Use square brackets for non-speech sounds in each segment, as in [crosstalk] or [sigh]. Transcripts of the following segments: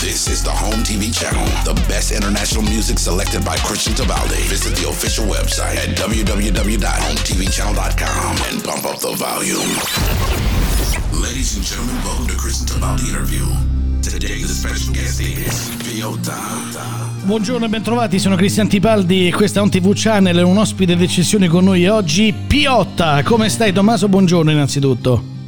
This is the Home TV channel, the best international music selected by Christian Tabaldi. Visit the official website at www.hometvchannel.com and pump up the volume. Ladies and gentlemen, welcome to Christian Tabaldi interview. Buongiorno e bentrovati, sono Cristian Tipaldi e questa è un TV Channel un ospite d'eccezione con noi oggi, Piotta. Come stai Tommaso? Buongiorno innanzitutto.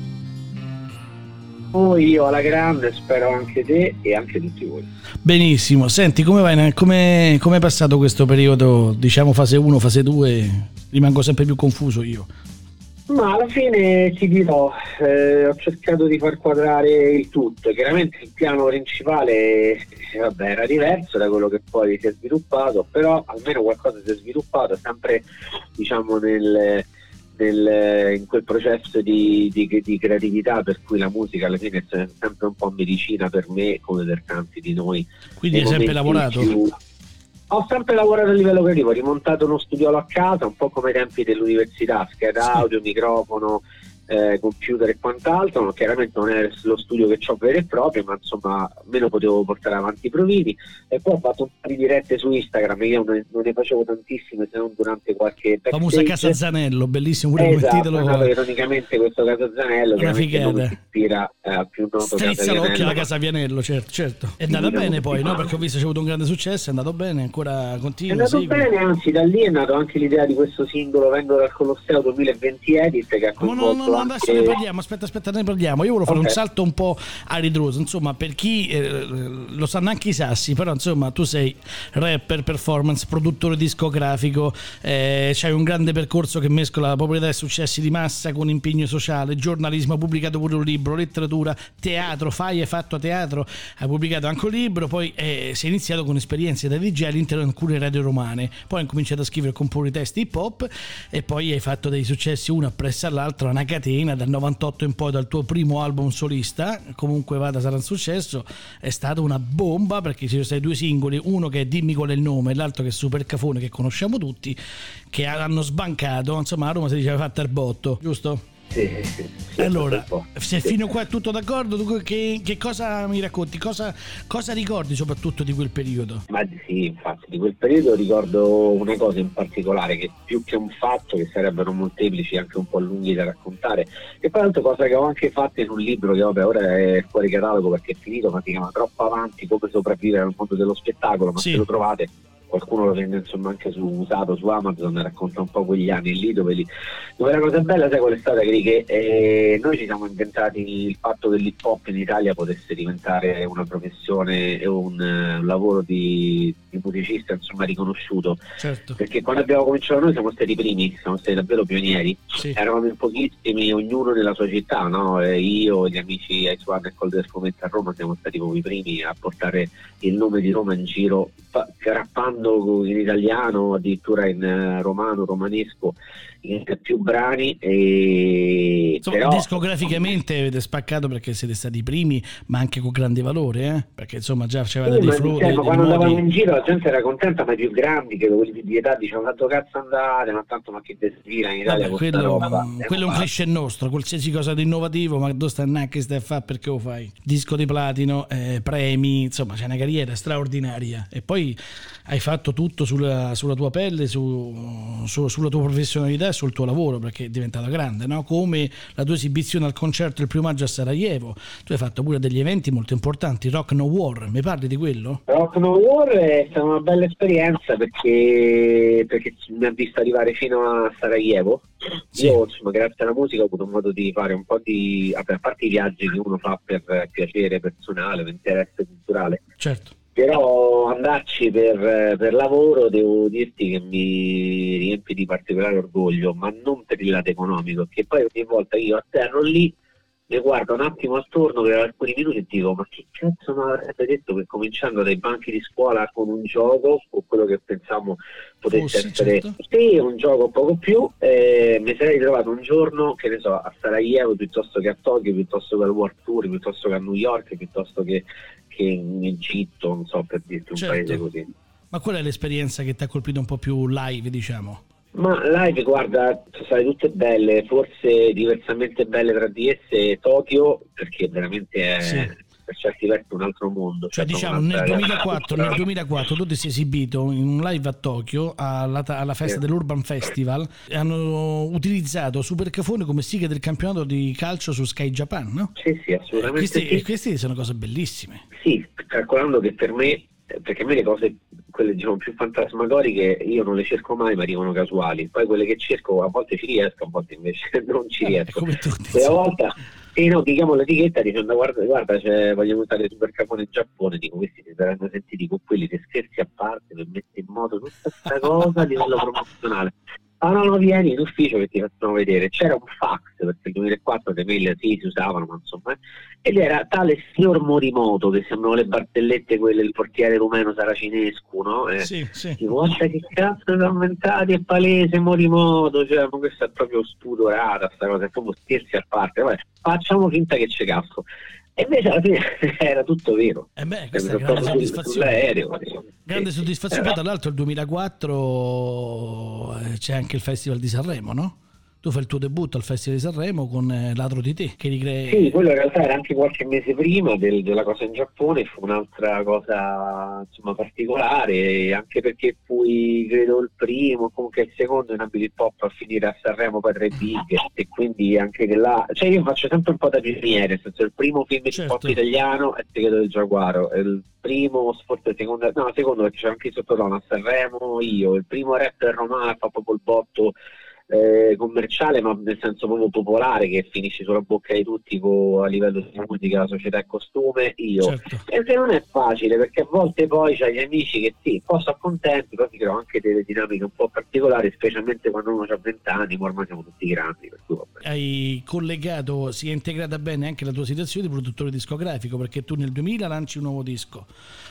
Oh, io alla grande, spero anche te e anche tutti voi. Benissimo, senti come vai? Come è passato questo periodo, diciamo fase 1, fase 2? Rimango sempre più confuso io. Ma alla fine ti dirò, eh, ho cercato di far quadrare il tutto. Chiaramente il piano principale eh, vabbè, era diverso da quello che poi si è sviluppato, però almeno qualcosa si è sviluppato sempre diciamo nel nel, in quel processo di, di, di, creatività per cui la musica alla fine è sempre un po' medicina per me come per tanti di noi. Quindi hai sempre lavorato? Più... Ho sempre lavorato a livello creativo, ho rimontato uno studio a casa, un po' come ai tempi dell'università, scheda sì. audio, microfono, eh, computer e quant'altro, ma chiaramente non è lo studio che ho vero e proprio, ma insomma meno potevo portare avanti i provini e poi ho fatto un po' di dirette su Instagram, io non, non ne facevo tantissime se non durante qualche backstage. Famosa Casa Zanello, bellissimo pure esatto, come titolo. Esatto, ironicamente questo Casa Zanello figata. si ispira eh, al più noto Strizza l'occhio alla Casa Vianello, certo, certo. È andata sì, bene poi, no? Perché ho visto che c'è avuto un grande successo, è andato bene, ancora continua. È andato segui. bene, anzi da lì è nata anche l'idea di questo singolo Vengo dal Colosseo 2020 Edit che ha coinvolto no, no, no. Adesso ne parliamo aspetta, aspetta, ne parliamo. Io volevo fare okay. un salto un po' a ritroso. Insomma, per chi eh, lo sanno anche i sassi, però insomma, tu sei rapper, performance, produttore discografico, eh, c'hai un grande percorso che mescola popolarità e successi di massa con impegno sociale, giornalismo, hai pubblicato pure un libro, letteratura, teatro, fai, hai fatto teatro, hai pubblicato anche un libro, poi eh, sei iniziato con esperienze da DJ all'interno di alcune radio romane, poi hai cominciato a scrivere e comporre testi hip hop e poi hai fatto dei successi uno appresso all'altro, una catena dal 98 2008 in poi dal tuo primo album solista, comunque vada sarà un successo, è stata una bomba perché ci sono stati due singoli, uno che è Dimmi qual è il nome e l'altro che è Super Cafone che conosciamo tutti, che hanno sbancato, insomma a Roma si diceva fatta il botto, giusto? Sì, sì, sì, allora, se fino a qua è tutto d'accordo, tu che, che cosa mi racconti? Cosa, cosa, ricordi soprattutto di quel periodo? Ma sì, infatti, di quel periodo ricordo una cosa in particolare, che più che un fatto, che sarebbero molteplici, anche un po' lunghi da raccontare, e poi un'altra cosa che ho anche fatto in un libro che vabbè ora è fuori catalogo perché è finito, ma si chiama Troppo Avanti, come sopravvivere al mondo dello spettacolo, ma se lo trovate qualcuno lo vende insomma anche su usato su Amazon racconta un po' quegli anni lì dove, li, dove la cosa bella sai qual è stata che eh, noi ci siamo inventati il fatto che l'hip hop in Italia potesse diventare una professione e un, uh, un lavoro di, di, musicista insomma riconosciuto certo. perché quando abbiamo cominciato noi siamo stati i primi siamo stati davvero pionieri sì. eravamo in pochissimi ognuno nella sua città no? eh, io gli amici Ice One e Col del Fumetto a Roma siamo stati proprio i primi a portare il nome di Roma in giro grappando in italiano, addirittura in eh, romano, romanesco, più brani. E... Insomma, però... discograficamente avete spaccato perché siete stati i primi, ma anche con grande valore, eh? perché insomma già c'erano sì, dei flow. Dei, quando andavamo in giro la gente era contenta, ma i più grandi, che quelli di età dicevano tanto cazzo andate, ma tanto ma che desvira in Italia. Vabbè, quello, quello è un cliché nostro, qualsiasi cosa di innovativo, ma dove sta neanche stai a fare perché lo fai? Disco di platino, eh, premi, insomma c'è una carriera straordinaria e poi hai fatto tutto sulla, sulla tua pelle, su, su, sulla tua professionalità e sul tuo lavoro perché è diventata grande, no? come la tua esibizione al concerto del primo maggio a Sarajevo. Tu hai fatto pure degli eventi molto importanti, Rock No War, mi parli di quello? Rock No War è stata una bella esperienza perché, perché mi ha visto arrivare fino a Sarajevo. Sì. Io, insomma, grazie alla musica ho avuto modo di fare un po' di, a parte i viaggi che uno fa per piacere personale, per interesse culturale. Certo però andarci per, per, lavoro devo dirti che mi riempie di particolare orgoglio, ma non per il lato economico, che poi ogni volta io atterro lì mi guardo un attimo attorno per alcuni minuti e dico ma che cazzo mi avrebbe detto che cominciando dai banchi di scuola con un gioco o quello che pensavo potesse Forse, essere certo. sì, un gioco poco più eh, mi sarei ritrovato un giorno che ne so a Sarajevo piuttosto che a Tokyo piuttosto che al World Tour piuttosto che a New York piuttosto che che in Egitto, non so per dirti un certo. paese così. Ma qual è l'esperienza che ti ha colpito un po' più live, diciamo? Ma live, guarda, sono state tutte belle, forse diversamente belle tra di esse Tokyo, perché veramente è, sì. Per certi versi un altro mondo. Cioè, diciamo, nel 2004, nel 2004, tu ti sei esibito in un live a Tokyo alla, alla festa sì. dell'Urban Festival e hanno utilizzato Supercafone come sigla del campionato di calcio su Sky Japan, no? Sì, sì, assolutamente. Questi, sì. queste sono cose bellissime. Sì, calcolando che per me perché a me le cose quelle diciamo più fantasmagoriche io non le cerco mai ma arrivano casuali poi quelle che cerco a volte ci riesco a volte invece [laughs] non ci eh, riesco quella volta e no, chiamo l'etichetta dicendo guarda, guarda cioè, vogliamo usare Super Capone in Giappone, dico questi si saranno sentiti con quelli che scherzi a parte per mettere in moto tutta questa [laughs] cosa a livello promozionale. Ah no, no, vieni in ufficio che ti facciamo vedere. C'era un fax, perché nel 2004 le mail sì, si usavano, ma insomma. Ed era tale signor Morimoto, che sembrano le barzellette quelle del portiere rumeno saracinesco, no? Eh, sì, sì. Guarda che cazzo sono aumentati, è palese Morimoto, cioè, ma questa è proprio spudorata, sta cosa, è proprio scherzi a parte. Vabbè, facciamo finta che c'è cazzo. E invece alla fine [laughs] era tutto vero. E eh beh, questa è grande soddisfazione. Aereo, grande soddisfazione. Poi, tra l'altro, il 2004 eh, c'è anche il Festival di Sanremo, no? Tu fai il tuo debutto al Festival di Sanremo con eh, Ladro di te che ricrea... Sì, quello in realtà era anche qualche mese prima del, della cosa in Giappone, fu un'altra cosa insomma, particolare, anche perché fui credo il primo, comunque il secondo in ambito hip hop a finire a Sanremo tra i big e quindi anche che là, cioè io faccio sempre un po' da pioniere, nel senso il primo film certo. hip hop italiano è Il segreto del giaguaro, il primo, forse secondo, no secondo perché c'era anche il sottotono a Sanremo, io, il primo rapper romano fatto proprio il botto eh, commerciale, ma nel senso proprio popolare che finisce sulla bocca di tutti co- a livello di musica, società e costume, io. Certo. Perché non è facile, perché a volte poi c'hai gli amici che sì, un po' sono contenti, però si creano anche delle dinamiche un po' particolari, specialmente quando uno ha 20 anni, ma ormai siamo tutti grandi. Hai collegato, si è integrata bene anche la tua situazione di produttore discografico, perché tu nel 2000 lanci un nuovo disco,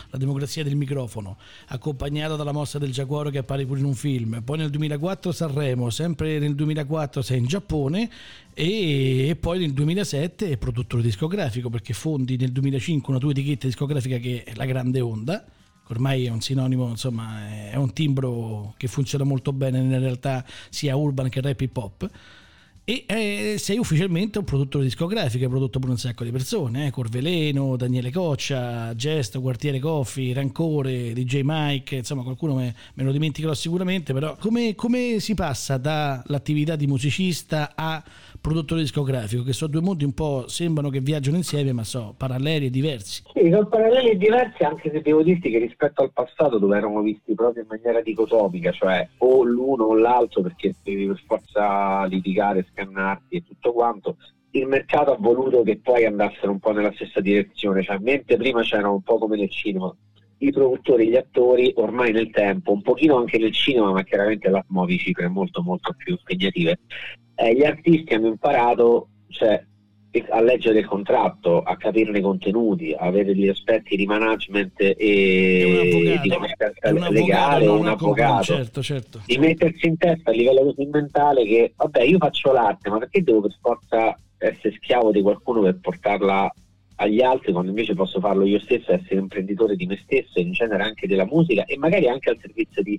La democrazia del microfono, accompagnato dalla mossa del giaguaro che appare pure in un film, poi nel 2004 Sanremo, sempre nel 2004 sei in Giappone e, poi nel 2007 è produttore discografico perché fondi nel 2005 una tua etichetta discografica che è la Grande Onda ormai è un sinonimo insomma è un timbro che funziona molto bene nella realtà sia urban che rap hip hop e eh, sei ufficialmente un produttore discografico, hai prodotto per un sacco di persone, eh? Corveleno, Daniele Coccia, Gesto, Quartiere Coffi, Rancore, DJ Mike, insomma qualcuno me, me lo dimenticherò sicuramente, però come, come si passa dall'attività di musicista a produttore discografico, che sono due mondi un po' sembrano che viaggiano insieme, ma sono paralleli e diversi. Sì, sono paralleli e diversi, anche se devo dirti che rispetto al passato dove erano visti proprio in maniera dicotomica, cioè o l'uno o l'altro perché devi per forza litigare, scannarti e tutto quanto, il mercato ha voluto che poi andassero un po' nella stessa direzione, cioè mentre prima c'erano un po' come nel cinema, i produttori, gli attori, ormai nel tempo, un pochino anche nel cinema, ma chiaramente là muovi cifre molto molto più impegnative, eh, gli artisti hanno imparato cioè, a leggere il contratto, a capirne i contenuti, a avere degli aspetti di management e, e di competenza legale un avvocato, certo, certo. di mettersi in testa a livello così mentale che vabbè io faccio l'arte ma perché devo per forza essere schiavo di qualcuno per portarla agli altri quando invece posso farlo io stesso, essere imprenditore di me stesso e in genere anche della musica e magari anche al servizio di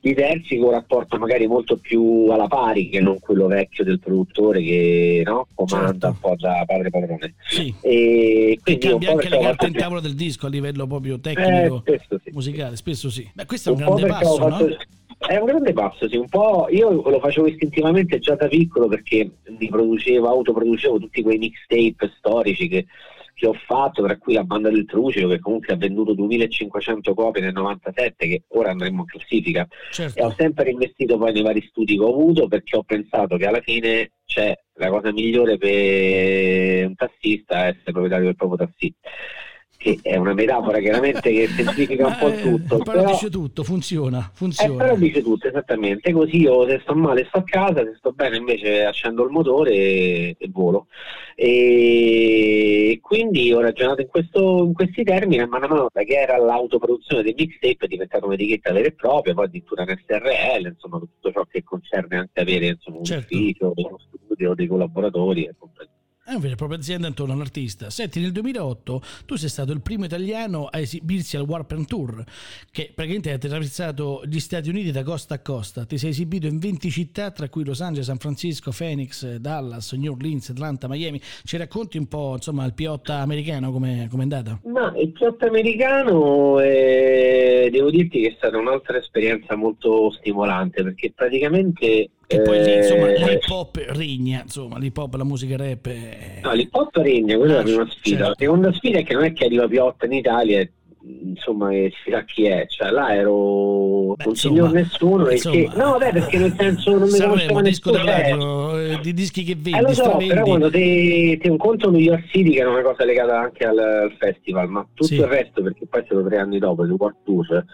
diversi con un rapporto magari molto più alla pari che non quello vecchio del produttore che no, comanda certo. un po' da padre padrone. Sì. E quindi cambia anche le carte in tavola del disco a livello proprio tecnico, eh, spesso sì. musicale, spesso sì. Beh, questo è un, un grande passo, fatto... no? È un grande passo, sì, un po' io lo facevo istintivamente già da piccolo perché mi producevo, autoproducevo tutti quei mixtape storici che che ho fatto, tra cui la banda del Truceo che comunque ha venduto 2500 copie nel 97 che ora andremo in classifica certo. e ho sempre investito poi nei vari studi che ho avuto perché ho pensato che alla fine c'è la cosa migliore per un tassista è essere proprietario del proprio tassista che è una metafora chiaramente che semplifica un po' eh, tutto. però, però dice tutto, funziona. funziona. Eh, però dice tutto, esattamente. Così io se sto male sto a casa, se sto bene invece accendo il motore e, e volo. E quindi ho ragionato in, questo, in questi termini e mano a mano che era l'autoproduzione dei mixtape è diventata un'etichetta vera e propria, poi addirittura un SRL, insomma tutto ciò che concerne anche avere insomma, un certo. ufficio, uno studio, dei collaboratori. È una vera e propria azienda intorno all'artista. Senti, nel 2008 tu sei stato il primo italiano a esibirsi al Warp and Tour, che praticamente hai attraversato gli Stati Uniti da costa a costa. Ti sei esibito in 20 città, tra cui Los Angeles, San Francisco, Phoenix, Dallas, New Orleans, Atlanta, Miami. Ci racconti un po' insomma il piotta americano come è andata? Ma il piotta americano eh, devo dirti che è stata un'altra esperienza molto stimolante perché praticamente e poi lì, insomma, eh, l'hip hop regna, insomma, l'hip hop, la musica rap. È... No, l'hip hop regna, quella ah, è la ah, prima sfida. Certo. La seconda sfida è che non è che arriva Piotta in Italia e insomma si sa chi è, cioè là ero Beh, non signor nessuno insomma, che... no vabbè perché nel senso non mi conosceva da radio, eh, di dischi che vendi, eh, lo so, però quando ti, ti un conto New York City che è una cosa legata anche al, al festival ma tutto sì. il resto perché poi stato tre anni dopo il World Tour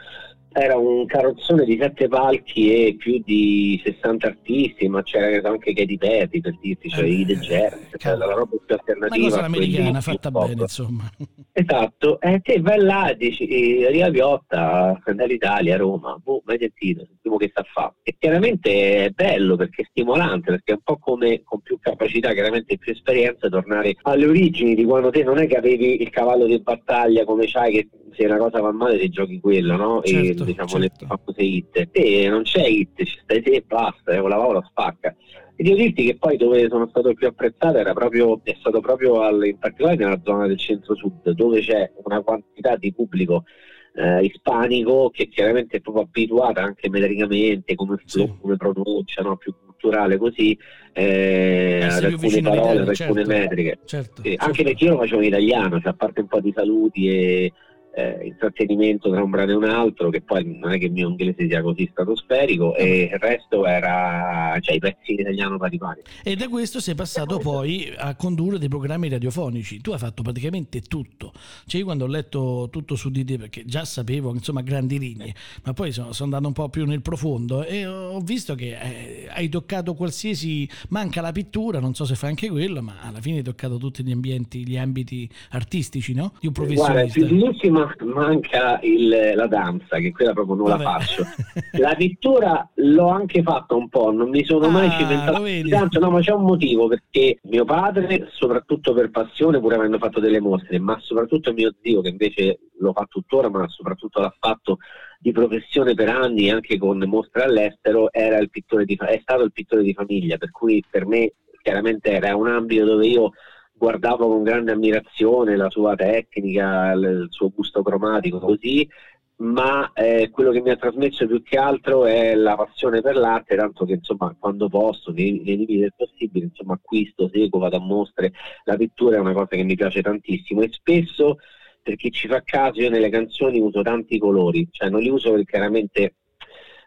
era un carrozzone di sette palchi e più di 60 artisti, ma c'era anche Katy Perry per dirti, cioè eh, i The Jazz, cioè la roba più alternativa. Una cosa americana fatta bene, insomma. Esatto, e te vai là, dici, eh, arriva Piotta, dall'Italia, Roma, boh, mai sentito, sentiamo che sta a fare. E chiaramente è bello perché è stimolante, perché è un po' come con più capacità, chiaramente più esperienza, tornare alle origini di quando te non è che avevi il cavallo di battaglia come c'hai che se una cosa va male ti giochi quello, no? Certo, e diciamo certo. le famose hit. E non c'è hit, ci stai te e basta, eh, con la Paola spacca. E devo dirti che poi dove sono stato più apprezzato era proprio, è stato proprio al, in particolare nella zona del centro-sud, dove c'è una quantità di pubblico eh, ispanico che chiaramente è proprio abituata anche metricamente come sì. come pronuncia, no? più culturale così eh, ad alcune parole, ad alcune certo, metriche. Certo, sì, certo. Anche perché io lo facevo in italiano, cioè a parte un po' di saluti e eh, intrattenimento tra un brano e un altro, che poi non è che il mio inglese sia così stratosferico, e il resto era cioè, i pezzi in italiano pari pari. E da questo sei passato poi a condurre dei programmi radiofonici. Tu hai fatto praticamente tutto. Cioè, io quando ho letto tutto su di te, perché già sapevo, insomma, grandi linee, ma poi sono, sono andato un po' più nel profondo e ho visto che eh, hai toccato qualsiasi. manca la pittura, non so se fa anche quello, ma alla fine hai toccato tutti gli ambienti, gli ambiti artistici, no? Di un professionista. Guarda, manca il, la danza, che quella proprio non Vabbè. la faccio. [laughs] La pittura l'ho anche fatta un po', non mi sono ah, mai cimentato tanto, no, ma c'è un motivo, perché mio padre, soprattutto per passione, pur avendo fatto delle mostre, ma soprattutto mio zio, che invece lo fa tuttora, ma soprattutto l'ha fatto di professione per anni, anche con mostre all'estero, era il pittore di, è stato il pittore di famiglia, per cui per me chiaramente era un ambito dove io guardavo con grande ammirazione la sua tecnica, il suo gusto cromatico, così, ma eh, quello che mi ha trasmesso più che altro è la passione per l'arte, tanto che insomma quando posso, nei, nei limiti del possibile, insomma acquisto, seguo, vado a mostre, la pittura è una cosa che mi piace tantissimo e spesso per chi ci fa caso io nelle canzoni uso tanti colori, cioè non li uso perché chiaramente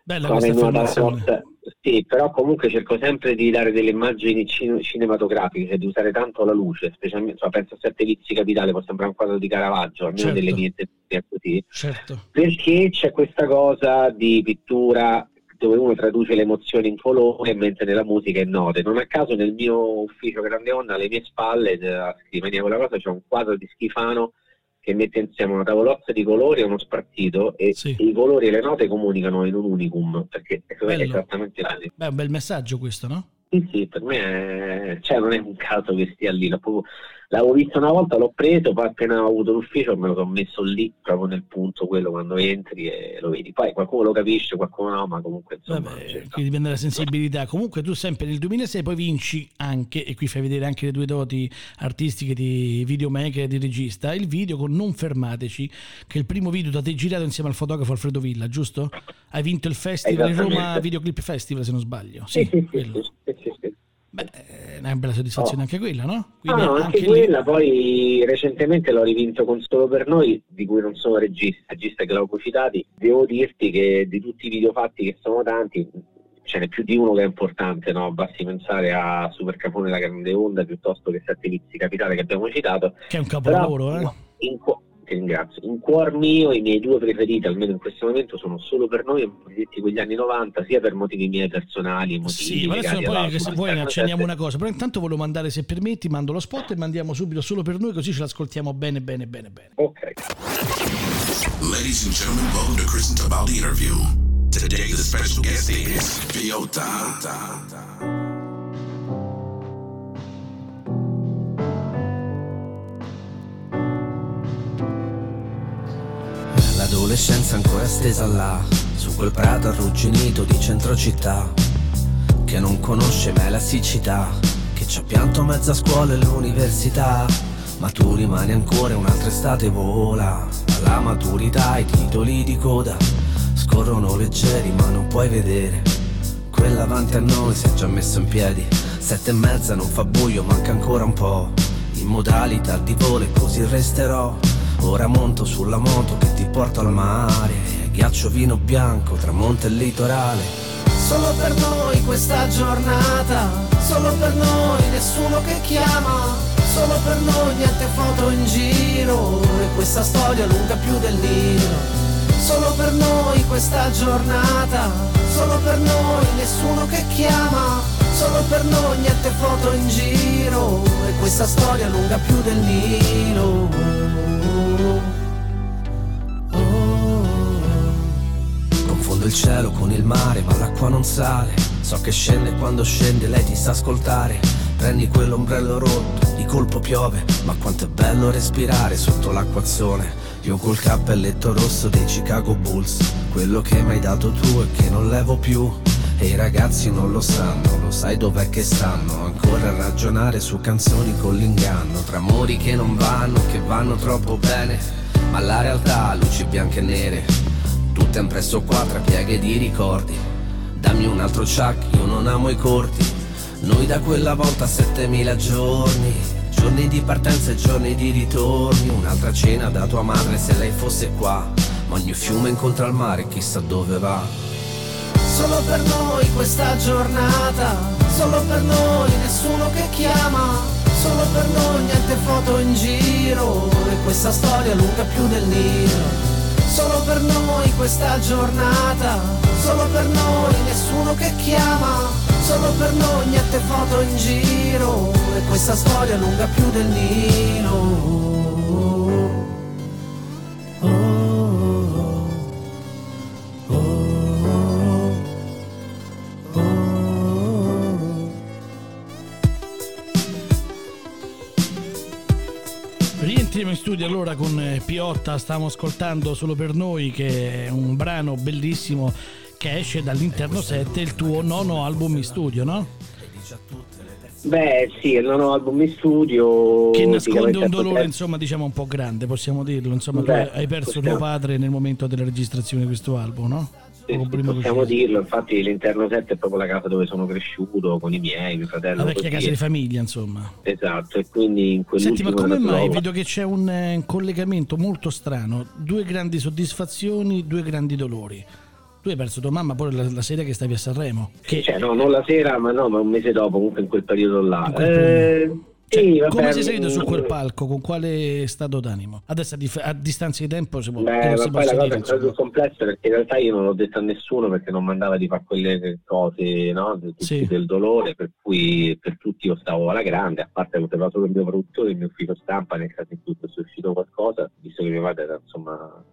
Bella questa affermazione. Sì, però comunque cerco sempre di dare delle immagini cin- cinematografiche, cioè di usare tanto la luce, specialmente cioè, penso a Sette Vizi Capitale, può sembrare un quadro di Caravaggio, almeno certo. delle mie tecniche così, certo. perché c'è questa cosa di pittura dove uno traduce le emozioni in colore mentre nella musica è note. Non a caso nel mio ufficio Grande Onda, alle mie spalle, nella scrivania quella cosa, c'è un quadro di Schifano che mette insieme una tavolozza di colori e uno spartito e sì. i colori e le note comunicano in un unicum perché è esattamente così. Beh, un bel messaggio questo, no? Sì, sì, per me è... cioè, non è un caso che stia lì, proprio... l'avevo visto una volta, l'ho preso, poi appena ho avuto l'ufficio me lo sono messo lì, proprio nel punto quello quando entri e lo vedi. Poi qualcuno lo capisce, qualcuno no, ma comunque insomma... Vabbè, quindi dipende dalla sensibilità. Comunque tu sempre nel 2006 poi vinci anche, e qui fai vedere anche le tue doti artistiche di videomaker e di regista, il video con Non Fermateci, che è il primo video da te girato insieme al fotografo Alfredo Villa, giusto? Hai vinto il festival in Roma Videoclip Festival se non sbaglio. Sì, sì, sì, sì, sì. Beh, è una bella soddisfazione oh. anche quella, no? Quindi ah, no, anche, anche quella, lì... poi recentemente l'ho rivinto con Solo per Noi, di cui non sono regista, regista che l'avevo citati. Devo dirti che di tutti i video fatti, che sono tanti, ce n'è più di uno che è importante, no? Basti pensare a Super Capone la Grande Onda piuttosto che Sette Vizi Capitale che abbiamo citato. Che è un capolavoro, Però, eh? In, ti ringrazio. In cuor mio i miei due preferiti, almeno in questo momento, sono solo per noi, detti quegli anni 90, sia per motivi miei personali, motivi Sì, ma adesso poi che se vuoi accendiamo una cosa, però intanto volevo mandare, se permetti, mando lo spot e mandiamo subito solo per noi, così ce l'ascoltiamo bene, bene, bene, bene. Ok. Ladies and gentlemen, welcome to Chris and Tabaldi interview. Today the special guest is Piota. L'adolescenza ancora stesa là, su quel prato arrugginito di centro città, che non conosce mai la siccità, che ci ha pianto mezza scuola e l'università. Ma tu rimani ancora un'altra estate vola, alla maturità i titoli di coda scorrono leggeri ma non puoi vedere. Quella avanti a noi si è già messo in piedi, sette e mezza non fa buio, manca ancora un po'. In modalità di volo e così resterò. Ora monto sulla moto che ti porto al mare, ghiaccio vino bianco, tramonto e litorale. Solo per noi questa giornata, solo per noi nessuno che chiama, solo per noi niente foto in giro e questa storia lunga più del Nilo. Solo per noi questa giornata, solo per noi nessuno che chiama, solo per noi niente foto in giro e questa storia lunga più del Nilo. Confondo il cielo con il mare, ma l'acqua non sale. So che scende quando scende, lei ti sa ascoltare. Prendi quell'ombrello rotto, di colpo piove, ma quanto è bello respirare sotto l'acquazzone. Io col cappelletto rosso dei Chicago Bulls, quello che mi hai dato tu e che non levo più. E i ragazzi non lo sanno, lo sai dov'è che stanno Ancora a ragionare su canzoni con l'inganno Tra amori che non vanno, che vanno troppo bene Ma la realtà, luci bianche e nere Tutte han preso qua tra pieghe di ricordi. Dammi un altro chuck, io non amo i corti. Noi da quella volta 7000 giorni. Giorni di partenza e giorni di ritorni. Un'altra cena da tua madre se lei fosse qua. Ma ogni fiume incontra il mare, chissà dove va. Solo per noi questa giornata, solo per noi nessuno che chiama, solo per noi niente foto in giro. E questa storia lunga più del Nilo. Solo per noi questa giornata, solo per noi nessuno che chiama, solo per noi niente foto in giro. E questa storia lunga più del Nilo. In studio allora con eh, Piotta, stiamo ascoltando solo per noi che è un brano bellissimo che esce dall'interno 7, il tuo nono album in studio, no? Beh, sì, il nono album in studio. Che nasconde un dolore, insomma, diciamo un po' grande, possiamo dirlo. Insomma, tu Beh, hai perso possiamo- tuo padre nel momento della registrazione di questo album, no? Possiamo dirlo, infatti l'interno 7 è proprio la casa dove sono cresciuto con i miei, mio fratello. La vecchia casa di famiglia, insomma. Esatto, e quindi in Senti, ma come mai vedo che c'è un eh, collegamento molto strano? Due grandi soddisfazioni, due grandi dolori. Tu hai perso tua mamma pure la, la sera che stavi a Sanremo. Che, Cioè, no, non la sera, ma no, ma un mese dopo, comunque in quel periodo là. In quel Eh, cioè, sì, vabbè, come sei salito mm, su quel palco? Con quale stato d'animo? Adesso a, dif- a distanza di tempo si può, Beh, si poi la cosa dire. è insomma. complessa perché in realtà io non l'ho detto a nessuno perché non mandava di fare quelle cose no? de- tutti Sì. del dolore, per cui per tutti io stavo alla grande, a parte che avevo solo il mio produttore, il mio ufficio stampa nel caso in cui fosse uscito qualcosa, visto che mia madre era insomma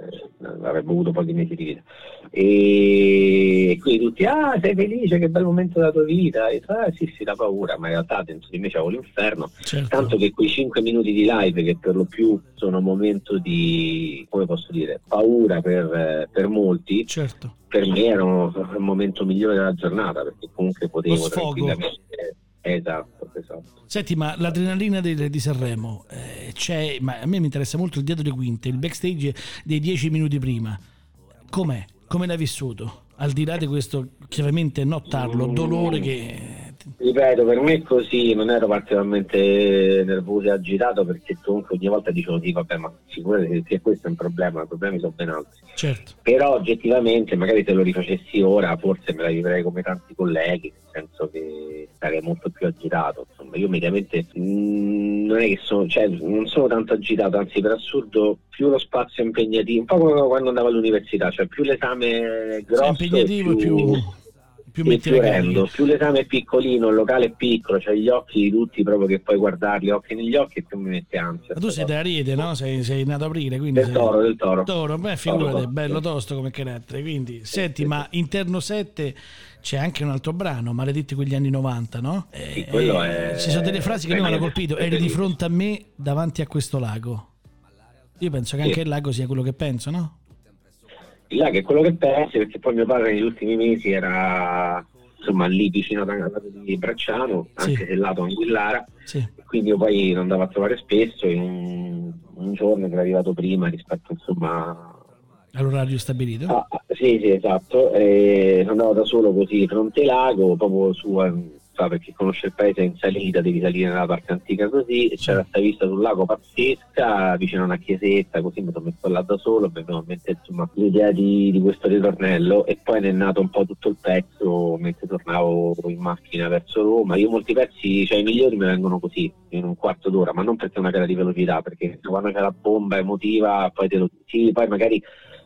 eh, avrebbe avuto pochi mesi di vita. E quindi tutti, ah sei felice, che bel momento della tua vita, e io, ah sì sì, da paura, ma in realtà dentro di me c'avevo l'inferno Certo. Tanto che quei 5 minuti di live, che per lo più sono un momento di, come posso dire, paura per, per molti, certo. per me erano il momento migliore della giornata, perché comunque potevo tranquillamente... Esatto, esatto. Senti, ma l'adrenalina di, di Sanremo eh, c'è, ma a me mi interessa molto il dietro le quinte, il backstage dei dieci minuti prima. Com'è? Come l'hai vissuto? Al di là di questo, chiaramente notarlo, dolore che... Ripeto, per me è così, non ero particolarmente nervoso e agitato perché comunque ogni volta dicevo sì, vabbè, ma se questo è un problema, i problemi sono ben altri. Certo, Però oggettivamente magari se lo rifacessi ora forse me la vivrei come tanti colleghi, nel senso che sarei molto più agitato. Insomma, io mediamente mm, non è che sono, cioè, non sono tanto agitato, anzi per assurdo più lo spazio è impegnativo, un po' come quando andavo all'università, cioè più l'esame è grosso è impegnativo e più, più sì, più rendo, più l'esame è piccolino, il locale è piccolo, c'hai gli occhi di tutti proprio che puoi guardarli occhi negli occhi e più mi mette ansia. Ma tu sei da Riete, no? Sei, sei nato a aprile, quindi... del sei- toro, del toro. Toro, beh, figurati, Toro. bello tosto come carattere. Quindi, senti, sì, ma interno 7 c'è anche un altro brano, Maledetti quegli anni 90, no? Eh, Sì, quello è- Ci sono delle frasi che mi hanno colpito. Eri di fronte a me davanti a questo lago. Io penso che Sì. anche il lago sia quello che penso, no? Là che è quello che pensi, perché poi mio padre negli ultimi mesi era insomma lì vicino a lato di Bracciano, anche sì. se lato Anguillara, sì. quindi io poi lo andavo a trovare spesso in un, un giorno che era arrivato prima rispetto insomma all'orario stabilito? Ah, sì, sì, esatto, e andavo da solo così fronte lago, proprio su fa perché conosce il paese in salita, devi salire nella parte antica così, e c'era questa vista sul lago pazzesca, vicino a una chiesetta, così mi sono messo là da solo, mi in mente insomma l'idea di, di, questo ritornello e poi ne è nato un po' tutto il pezzo mentre tornavo in macchina verso Roma. Io molti pezzi, cioè i migliori mi vengono così, in un quarto d'ora, ma non perché è una gara di velocità, perché quando c'è la bomba emotiva poi te lo... Sì, poi magari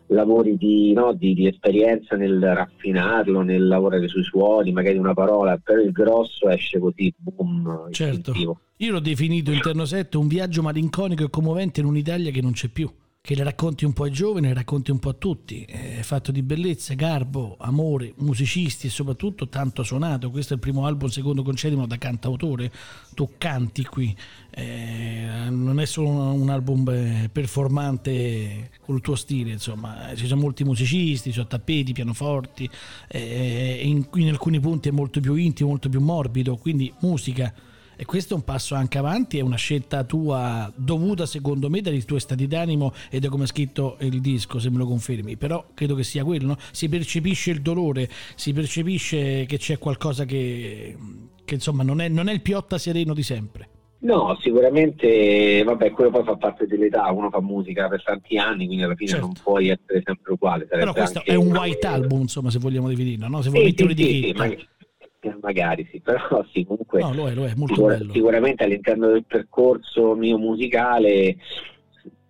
lavori di, no, di, di, esperienza nel raffinarlo, nel lavorare sui suoni, magari una parola, però il grosso esce così, boom, certo. Io l'ho definito interno 7 un viaggio malinconico e commovente in un'Italia che non c'è più che le racconti un po' ai giovani, le racconti un po' a tutti, è fatto di bellezza, garbo, amore, musicisti e soprattutto tanto suonato. Questo è il primo album, secondo concedimo, da cantautore. Tu canti qui, eh, non è solo un, album eh, performante col tuo stile, insomma, ci sono molti musicisti, ci sono tappeti, pianoforti, eh, in, in alcuni punti è molto più intimo, molto più morbido, quindi musica e questo è un passo anche avanti, è una scelta tua dovuta secondo me dai tuoi stati d'animo e da come è scritto il disco, se me lo confermi, però credo che sia quello, no? si percepisce il dolore, si percepisce che c'è qualcosa che, che insomma non è, non è il piotta sereno di sempre. No, sicuramente, vabbè, quello poi fa parte dell'età, uno fa musica per tanti anni, quindi alla fine certo. non puoi essere sempre uguale. Però questo è un white album, insomma, se vogliamo definirlo, no? Se vuoi sì, mettere sì, un'etichetta. Sì, magari sì, però [laughs] sì, comunque no, lo è, lo è, sicur- sicuramente all'interno del percorso mio musicale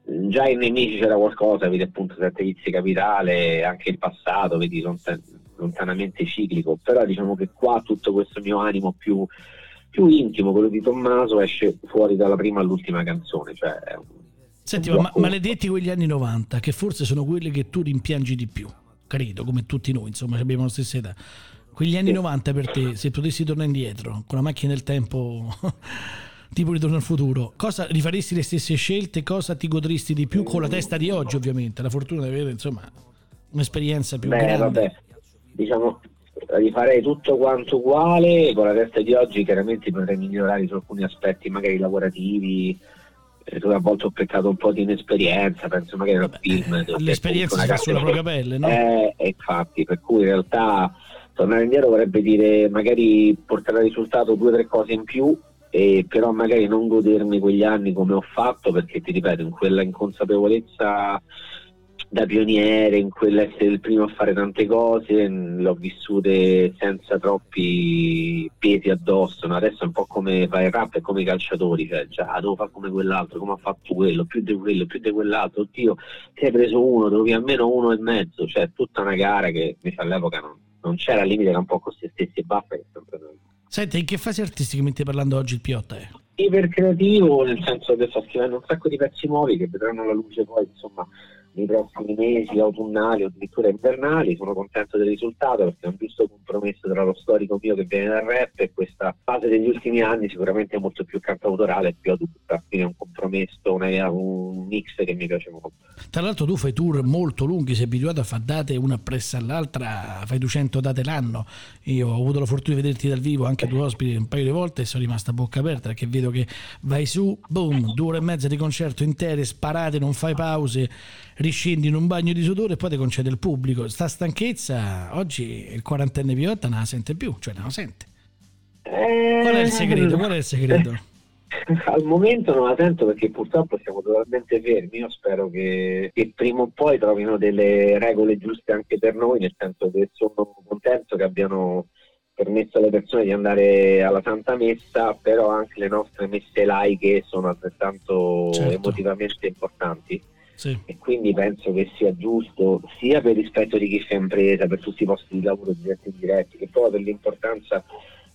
già in Nemici c'era qualcosa, vedi appunto Sette Vizi Capitale, anche il passato, vedi lontanamente ciclico, però diciamo che qua tutto questo mio animo più, più intimo, quello di Tommaso, esce fuori dalla prima all'ultima canzone, cioè Senti, ma maledetti quegli anni 90, che forse sono quelli che tu rimpiangi di più, credo, come tutti noi, insomma, abbiamo la stessa età. Quegli anni 90 per te, se potessi tornare indietro con la macchina del tempo, [laughs] tipo ritorno al futuro, cosa rifaresti le stesse scelte? Cosa ti godresti di più con la testa di oggi, ovviamente? La fortuna di avere insomma un'esperienza più Beh, grande. Vabbè, diciamo rifarei tutto quanto uguale con la testa di oggi chiaramente potrei migliorare su alcuni aspetti magari lavorativi eh, dove a volte ho peccato un po' di inesperienza penso magari al film l'esperienza si fa sulla propria pelle no? Eh, infatti per cui in realtà tornare indietro vorrebbe dire magari portare al risultato due o tre cose in più e però magari non godermi quegli anni come ho fatto perché ti ripeto in quella inconsapevolezza da pioniere, in quell'essere il primo a fare tante cose, l'ho vissute senza troppi pesi addosso. No? Adesso è un po' come fare rap e come i calciatori, cioè già devo fare come quell'altro, come ha fatto quello, più di quello, più di quell'altro. Oddio, ti hai preso uno, devi almeno uno e mezzo, cioè tutta una gara che invece all'epoca non, non c'era limite, era un po' con se stessi e basta che sempre noi. Senti, in che fase artisticamente parlando oggi il Piotta è? Ipercreativo, nel senso che sto scrivendo un sacco di pezzi nuovi che vedranno la luce poi, insomma, nei prossimi mesi autunnali o addirittura invernali. Sono contento del risultato perché è un giusto compromesso tra lo storico mio che viene dal rap e questa fase degli ultimi anni sicuramente molto più cantautorale e più adulta. Quindi è un compromesso, una, un mix che mi piace molto. Tra l'altro tu fai tour molto lunghi, sei abituato a fare date una appresso all'altra, fai 200 date l'anno. Io ho avuto la fortuna di vederti dal vivo anche tu ospiti un paio di volte e sono rimasta a bocca aperta perché vedo che vai su, boom, due ore e mezza di concerto intere, sparate, non fai pause riscendi in un bagno di sudore e poi ti concede il pubblico. Sta stanchezza oggi il quarantenne Piotta non la sente più, cioè non la sente. Eh, Qual è il segreto? Qual è il segreto? Al momento non la sento perché purtroppo siamo totalmente fermi. Io spero che, che, prima o poi trovino delle regole giuste anche per noi, nel senso che sono contento che abbiano permesso alle persone di andare alla Santa Messa, però anche le nostre messe laiche sono altrettanto certo. emotivamente importanti. Sì. E quindi penso che sia giusto sia per rispetto di chi fa impresa, per tutti i posti di lavoro diretti e indiretti, che poi per l'importanza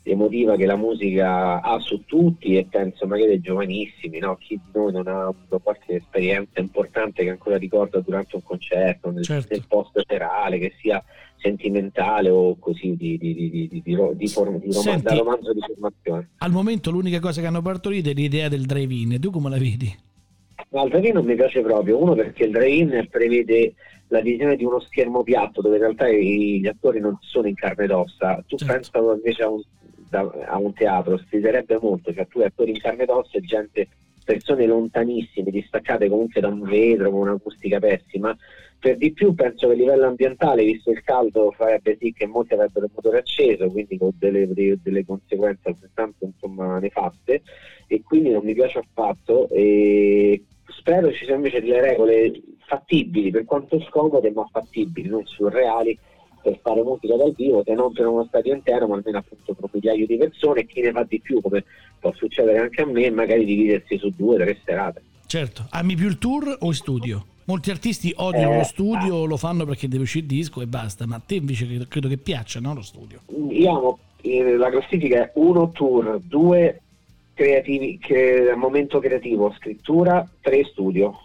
emotiva che la musica ha su tutti e penso magari ai giovanissimi, no? chi di noi non ha avuto qualche esperienza importante che ancora ricorda durante un concerto, nel, certo. nel post serale, che sia sentimentale o così di, di, di, di form, Senti, romanzo di formazione. Al momento l'unica cosa che hanno partorito è l'idea del drive-in, tu come la vedi? Il drive-in non mi piace proprio, uno perché il drive-in prevede la visione di uno schermo piatto dove in realtà gli attori non sono in carne ed ossa, tu certo. pensa invece a un, a un teatro, sfiderebbe molto, cioè tu hai attori in carne ed ossa e gente, persone lontanissime, distaccate comunque da un vetro con un'acustica pessima, per di più penso che a livello ambientale, visto il caldo, farebbe sì che molti avrebbero il motore acceso, quindi con delle, delle conseguenze altrettanto insomma, nefaste, e quindi non mi piace affatto. E spero ci siano invece delle regole fattibili, per quanto scomode, ma fattibili, non surreali, per fare musica dal vivo, se non per uno stadio intero, ma almeno appunto per un migliaio di persone, e chi ne fa di più, come può succedere anche a me, magari dividersi su due o tre serate. Certo, ami più il tour o il studio? Molti artisti odiano eh, lo studio, lo fanno perché deve uscire il disco e basta, ma a te invece credo, credo che piaccia no, lo studio. Io amo, eh, la classifica è uno tour, due creativi, che, momento creativo, scrittura, tre studio.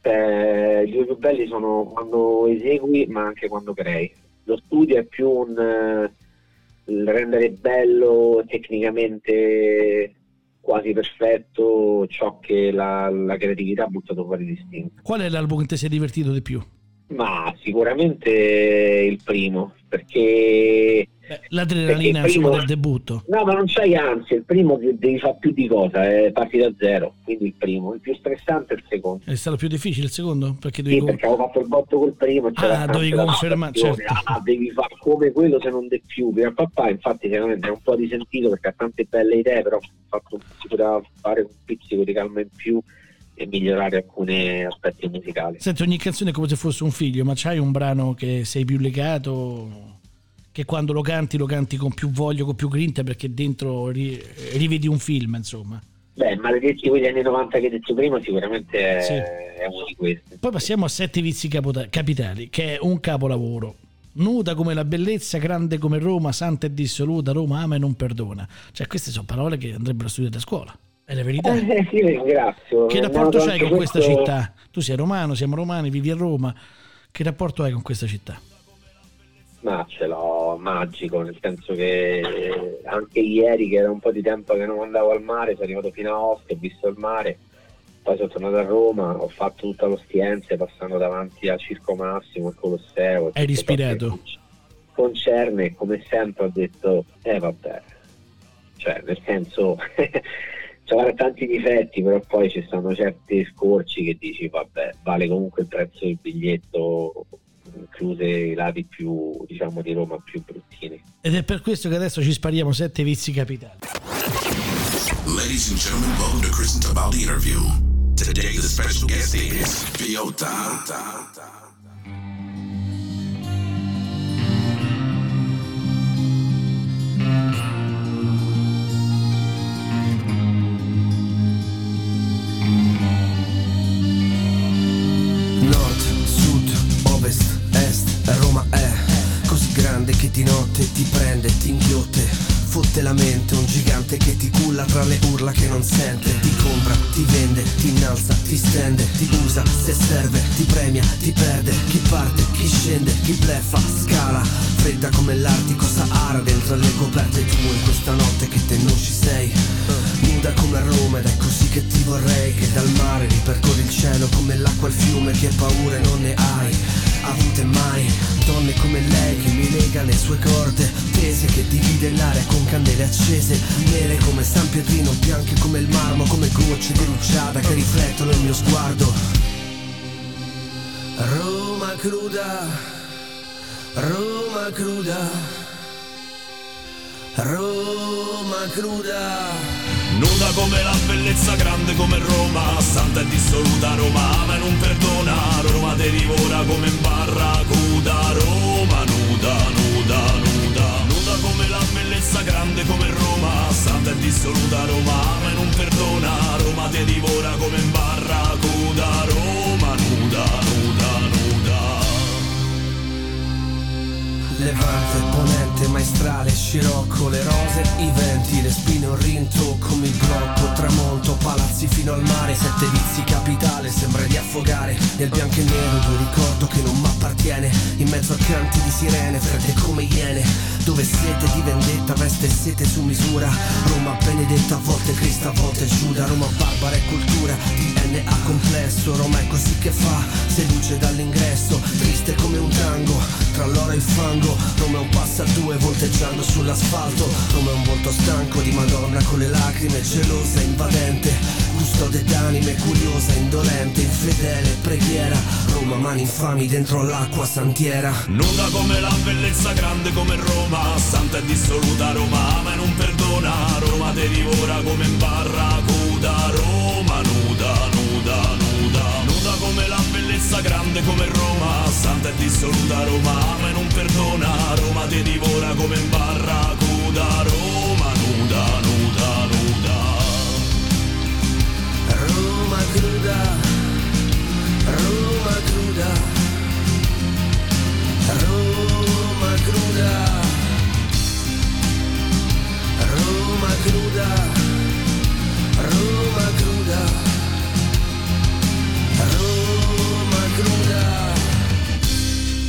Eh, I due più belli sono quando esegui ma anche quando crei. Lo studio è più un eh, rendere bello tecnicamente quasi perfetto ciò che la, la creatività ha buttato fuori distinto. Qual è l'album che ti sei divertito di più? Ma sicuramente il primo, perché l'adrenalina primo, del debutto. No, ma non c'hai ansia, il primo devi fare più di cosa, eh, parti da zero, quindi il primo, il più stressante è il secondo. È stato più difficile il secondo? Perché, devi sì, perché avevo fatto il botto col primo. Ah, dovevi confermare, certo. Ah, devi fare come quello se non di più. Mio papà infatti sicuramente è un po' risentito perché ha tante belle idee, però fatto, si poteva fare un pizzico di calma in più e migliorare alcuni aspetti musicali. Senti, ogni canzone è come se fosse un figlio, ma c'hai un brano che sei più legato? che quando lo canti lo canti con più voglia, con più grinta perché dentro ri- rivedi un film, insomma. Beh, maledetti quegli anni 90 che hai detto prima sicuramente è, sì. è uno di questi. Poi passiamo a Sette vizi capota- capitali, che è un capolavoro. Nuda come la bellezza, grande come Roma, santa e dissoluta, Roma ama e non perdona. Cioè queste sono parole che andrebbero studiate a scuola. È la verità. Eh, sì, ringrazio. Che rapporto c'hai con questo... questa città? Tu sei romano, siamo romani, vivi a Roma. Che rapporto hai con questa città? Ma ce l'ho magico, nel senso che anche ieri, che era un po' di tempo che non andavo al mare, sono arrivato fino a Ostia, ho visto il mare, poi sono tornato a Roma, ho fatto tutta l'Ostiense passando davanti al Circo Massimo, al Colosseo. Hai respirato? Concerne come sempre ho detto, eh vabbè, cioè nel senso... [laughs] c'è tanti difetti, però poi ci stanno certi scorci che dici vabbè, vale comunque il prezzo del biglietto incluse i lati più, diciamo, di Roma più bruttini. Ed è per questo che adesso ci spariamo sette vizi capitali. Ladies and gentlemen, welcome to Chris and Tabaldi interview. Today the special guest is Biota. Inghiotte Fotte la mente, un gigante che ti culla tra le urla che non sente. Ti compra, ti vende, ti innalza, ti stende Ti usa, se serve, ti premia, ti perde. Chi parte, chi scende, chi bleffa, scala. Fredda come l'artico Sahara dentro le coperte tue. Questa notte che te non ci sei. Nuda come Roma ed è così che ti vorrei. Che dal mare ripercorri il cielo come l'acqua al fiume Che paure non ne hai avute mai. Donne come lei che mi lega le sue corde Tese che divide l'aria con candele accese Nere come San Pietrino, bianche come il marmo Come gocce di rugiada che riflettono il mio sguardo. Roma cruda, Roma cruda Roma cruda Nuda come la bellezza, grande come Roma Santa e dissoluta, Roma ama e non perdona. Roma te divora come in barracuda Roma nuda, nuda, nuda. Nuda come la bellezza, grande come Roma Santa e dissoluta, Roma ama e non perdona. Roma te divora come in barracuda Roma nuda, nuda, nuda levante, ponente, maestrale, scirocco, le rose, i venti, le spine, un rintocco, il blocco, tramonto, palazzi fino al mare, sette vizi capitale, sembra di affogare nel bianco e nero, due ricordo che non m'appartiene, in mezzo a canti di sirene, fredde come iene, dove sete di vendetta, veste sete su misura, Roma benedetta, a volte Cristo, a volte Giuda, Roma barbara e cultura, DNA complesso, Roma è così che fa, se luce dall'ingresso, triste come un tango, tra l'oro e il fango, Roma è un passa due volteggiando sull'asfalto, è un volto stanco di Madonna con le lacrime, gelosa, invadente, custode d'anime, curiosa, indolente, infedele, preghiera, Roma mani infami dentro l'acqua santiera. Nuda come la bellezza, grande come Roma, santa e dissoluta Roma ama e non perdona, Roma te divora come in barracuda, Roma nuda, nuda, nuda, nuda come la bellezza, grande come Roma, santa e dissoluta Roma ama e non perdona, Roma te divora come in barracuda, Roma nuda, nuda, nuda. Roma cruda, Roma cruda, Roma cruda, Roma cruda, Roma cruda,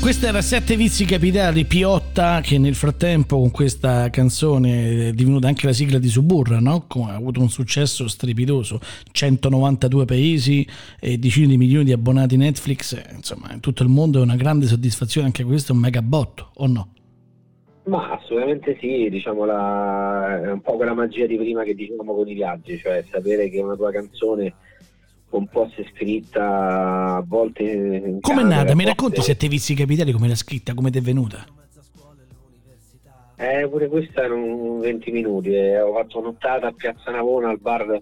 Questo era Sette Vizi Capitali, Piotta, che nel frattempo con questa canzone è divenuta anche la sigla di Suburra, no? ha avuto un successo strepitoso, 192 paesi e decine di milioni di abbonati Netflix, eh, insomma in tutto il mondo è una grande soddisfazione, anche questo è un mega botto, o no? Ma assolutamente sì, diciamo la, è un po' quella magia di prima che dicevamo con i viaggi, cioè sapere che una tua canzone composta e scritta a volte... in Come è camera, nata? Mi volte- racconti Sette Vizi Capitali come l'ha scritta, come ti è venuta? Eh, pure questa erano 20 minuti, eh, ho fatto nottata a Piazza Navona al bar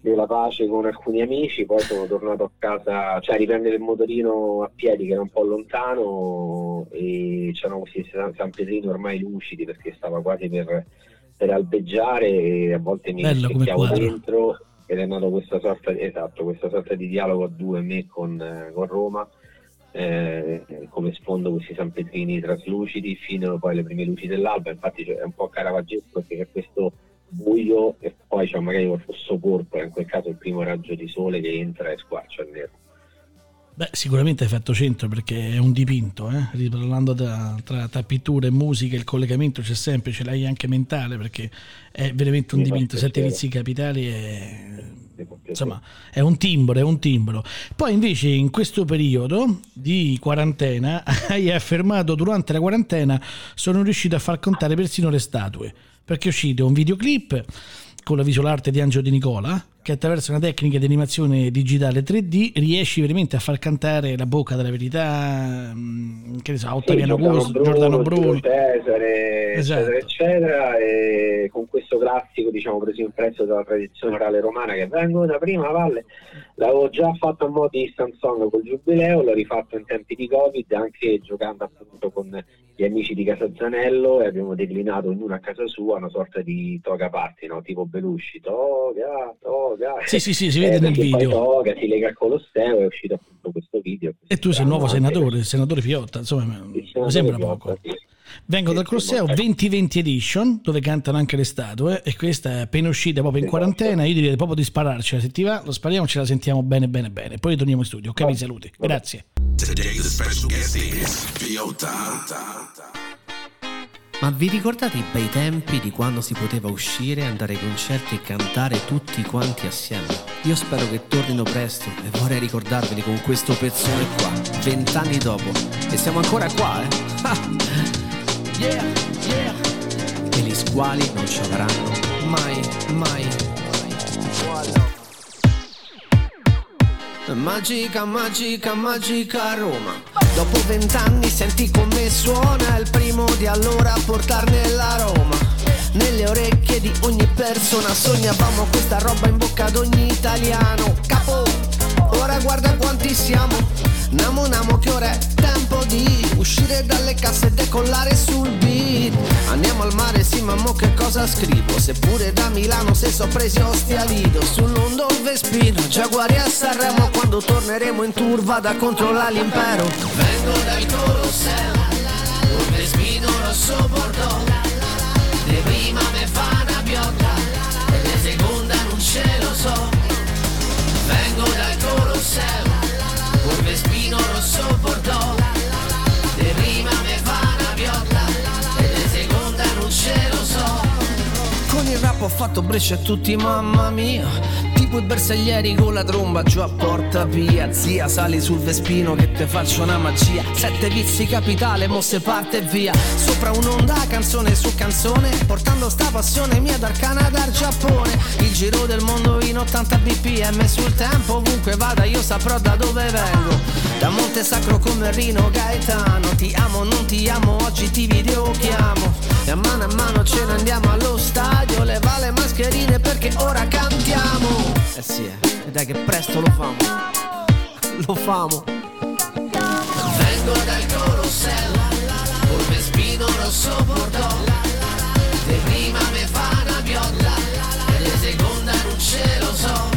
della pace con alcuni amici, poi sono tornato a casa, cioè a riprendere il motorino a piedi che era un po' lontano e c'erano questi San San Pietrino ormai lucidi perché stava quasi per, per albeggiare e a volte mi Bello quadro. dentro ed è nato questa sorta, esatto, questa sorta di dialogo a due me con, eh, con Roma eh, come sfondo questi San Petrini traslucidi fino poi alle prime luci dell'alba. Infatti è un po' caravaggesco perché c'è questo buio e poi c'è magari quel fosso porpora in quel caso il primo raggio di sole che entra e squarcia il nero Beh, sicuramente hai fatto centro perché è un dipinto, eh? riparlando da- tra, tra pittura e musica, il collegamento c'è sempre, ce l'hai anche mentale perché è veramente un Mi dipinto. Sette vizi capitali è, insomma, è un timbro, è un timbro. Poi invece in questo periodo di quarantena [laughs] hai affermato durante la quarantena sono riuscito a far contare persino le statue perché è uscito un videoclip con la visual art di Angelo Di Nicola che attraverso una tecnica di animazione digitale 3D riesci veramente a far cantare la bocca della verità mm, che ne so, Ottaviano Giordano Cusi, Giordano Bruno Cesare, Esatto. eccetera, eccetera, e con questo classico, diciamo, preso in prestito dalla tradizione orale romana che vengo da prima valle, l'avevo già fatto a mo' di instant song col giubileo, l'ho rifatto in tempi di Covid, anche giocando appunto con gli amici di Casa Zanello e abbiamo declinato ognuno a casa sua una sorta di toga party, no? tipo Belushi, toga, toga. Sì, sì, sì, si vede Eh, nel video. toga si lega al Colosseo, è uscito appunto questo video. e tu sei il nuovo Anche- senatore, il senatore Piotta insomma mi sembra poco sì. Vengo dal Colosseo molto. 2020 Edition, dove cantano anche le statue, e questa è appena uscita proprio in Esatto. quarantena. Io direi proprio di spararcela. Se ti va, lo spariamo, ce la sentiamo bene, bene, bene. Poi torniamo in studio. Ok, vi saluti. Grazie. Today, the special guest is Piota. Ma vi ricordate i bei tempi di quando si poteva uscire, andare ai concerti e cantare tutti quanti assieme? Io spero che tornino presto e vorrei ricordarveli con questo pezzone qua, vent'anni dopo. E siamo ancora qua, eh? [laughs] Ah! Yeah, yeah! E gli squali non ci avranno mai, mai, mai. Magica, magica, magica Roma. Dopo vent'anni senti come suona il primo di allora a portarne la Roma. Nelle orecchie di ogni persona sognavamo questa roba in bocca ad ogni italiano. Capo, ora guarda quanti siamo. Namo namo che ora è tempo di uscire dalle casse e decollare sul beat. Andiamo al mare, sì, ma mo che cosa scrivo? Seppure da Milano se so presi ostia lido Sull'ondo Vespino, Giaguari a Sanremo Quando torneremo in tour vada contro l'impero Vengo dal Colosseo, un Vespino rosso bordeaux De prima me fa una piotta E di seconda non ce lo so Vengo dal Colosseo Col vespino rosso bordeaux De prima me fa una piotta E di seconda non ce lo so. Con il rap ho fatto breccia a tutti mamma mia tipo i bersaglieri con la tromba giù a porta via. Zia sali sul Vespino che te faccio una magia. Sette vizi capitale, mo se parte via. Sopra un'onda, canzone su canzone Portando sta passione mia dal Canada al Giappone. Il giro del mondo in 80 bpm sul tempo Ovunque vada io saprò da dove vengo. Da Monte Sacro come Rino Gaetano Ti amo, non ti amo, oggi ti videochiamo E a mano a mano ce ne andiamo allo stadio Leva le mascherine perché ora cantiamo eh sì, eh. dai che presto lo famo. [laughs] Lo famo. Vengo dal Colosseo, col vespino rosso bordeaux. De prima me fa una piotta, e de seconda non ce lo so.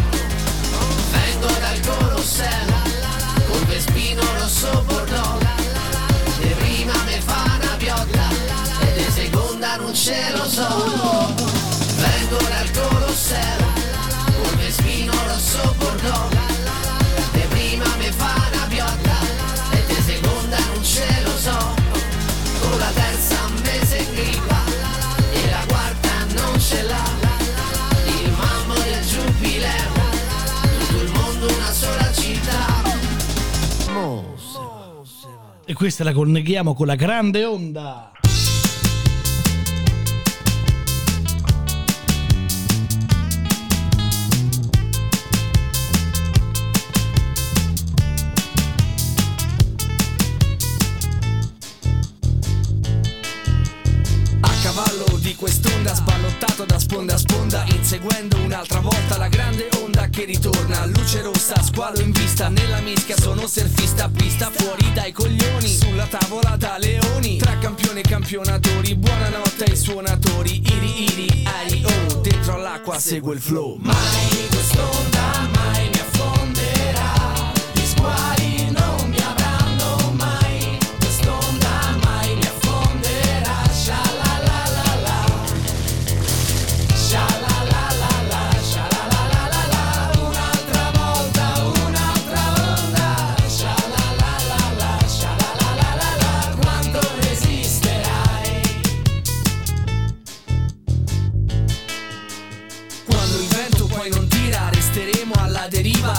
Vengo dal Colosseo, col vespino rosso bordeaux. De prima me fa una piotta, e de seconda non ce lo so. Questa la colleghiamo con la grande onda. Di quest'onda sballottato da sponda a sponda Inseguendo un'altra volta che ritorna. Luce rossa, squalo in vista. Nella mischia sono surfista Pista fuori dai coglioni. Sulla tavola da leoni. Tra campioni e campionatori. Buonanotte ai suonatori. Iri iri, ai oh. Dentro all'acqua segue il flow. Mai quest'onda mai mi affonderà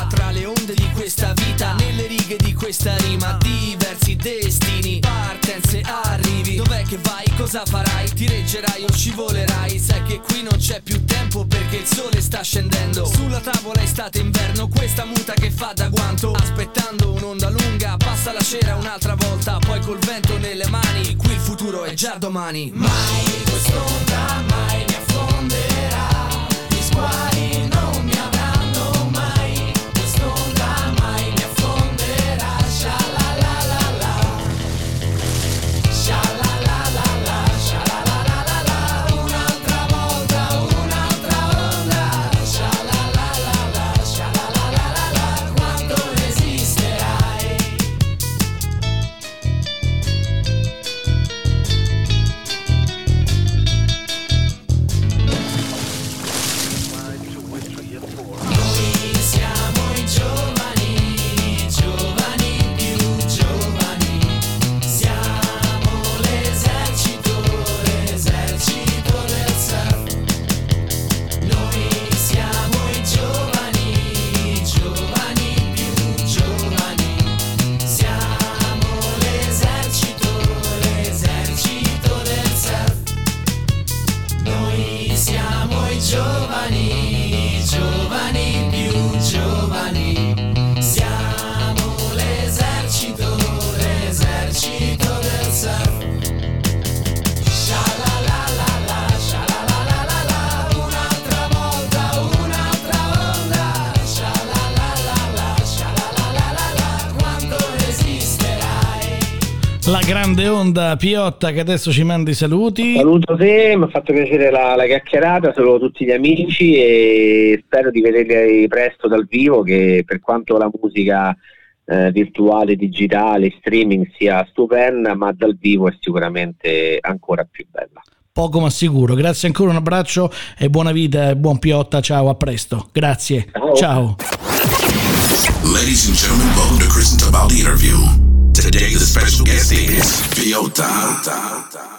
Tra le onde di questa vita Nelle righe di questa rima Diversi destini Partenze, arrivi. Dov'è che vai? Cosa farai? Ti reggerai o scivolerai? Sai che qui non c'è più tempo perché il sole sta scendendo. Sulla tavola estate inverno Questa muta che fa da guanto. Aspettando un'onda lunga Passa la cera un'altra volta Poi col vento nelle mani. Qui il futuro è già domani. Mai quest'onda mai mi affonderà. Gli squali onda Piotta che adesso ci manda i saluti. Saluto te, mi ha fatto piacere la, la chiacchierata, saluto tutti gli amici e spero di vederli presto dal vivo che per quanto la musica eh, virtuale, digitale, streaming sia stupenda, ma dal vivo è sicuramente ancora più bella. Poco ma sicuro. Grazie ancora, un abbraccio e buona vita e buon Piotta. Ciao, a presto. Grazie. Ciao. Ciao. Ladies and gentlemen, welcome to Chris and Tabaldi interview. Today the special guest is Piotta.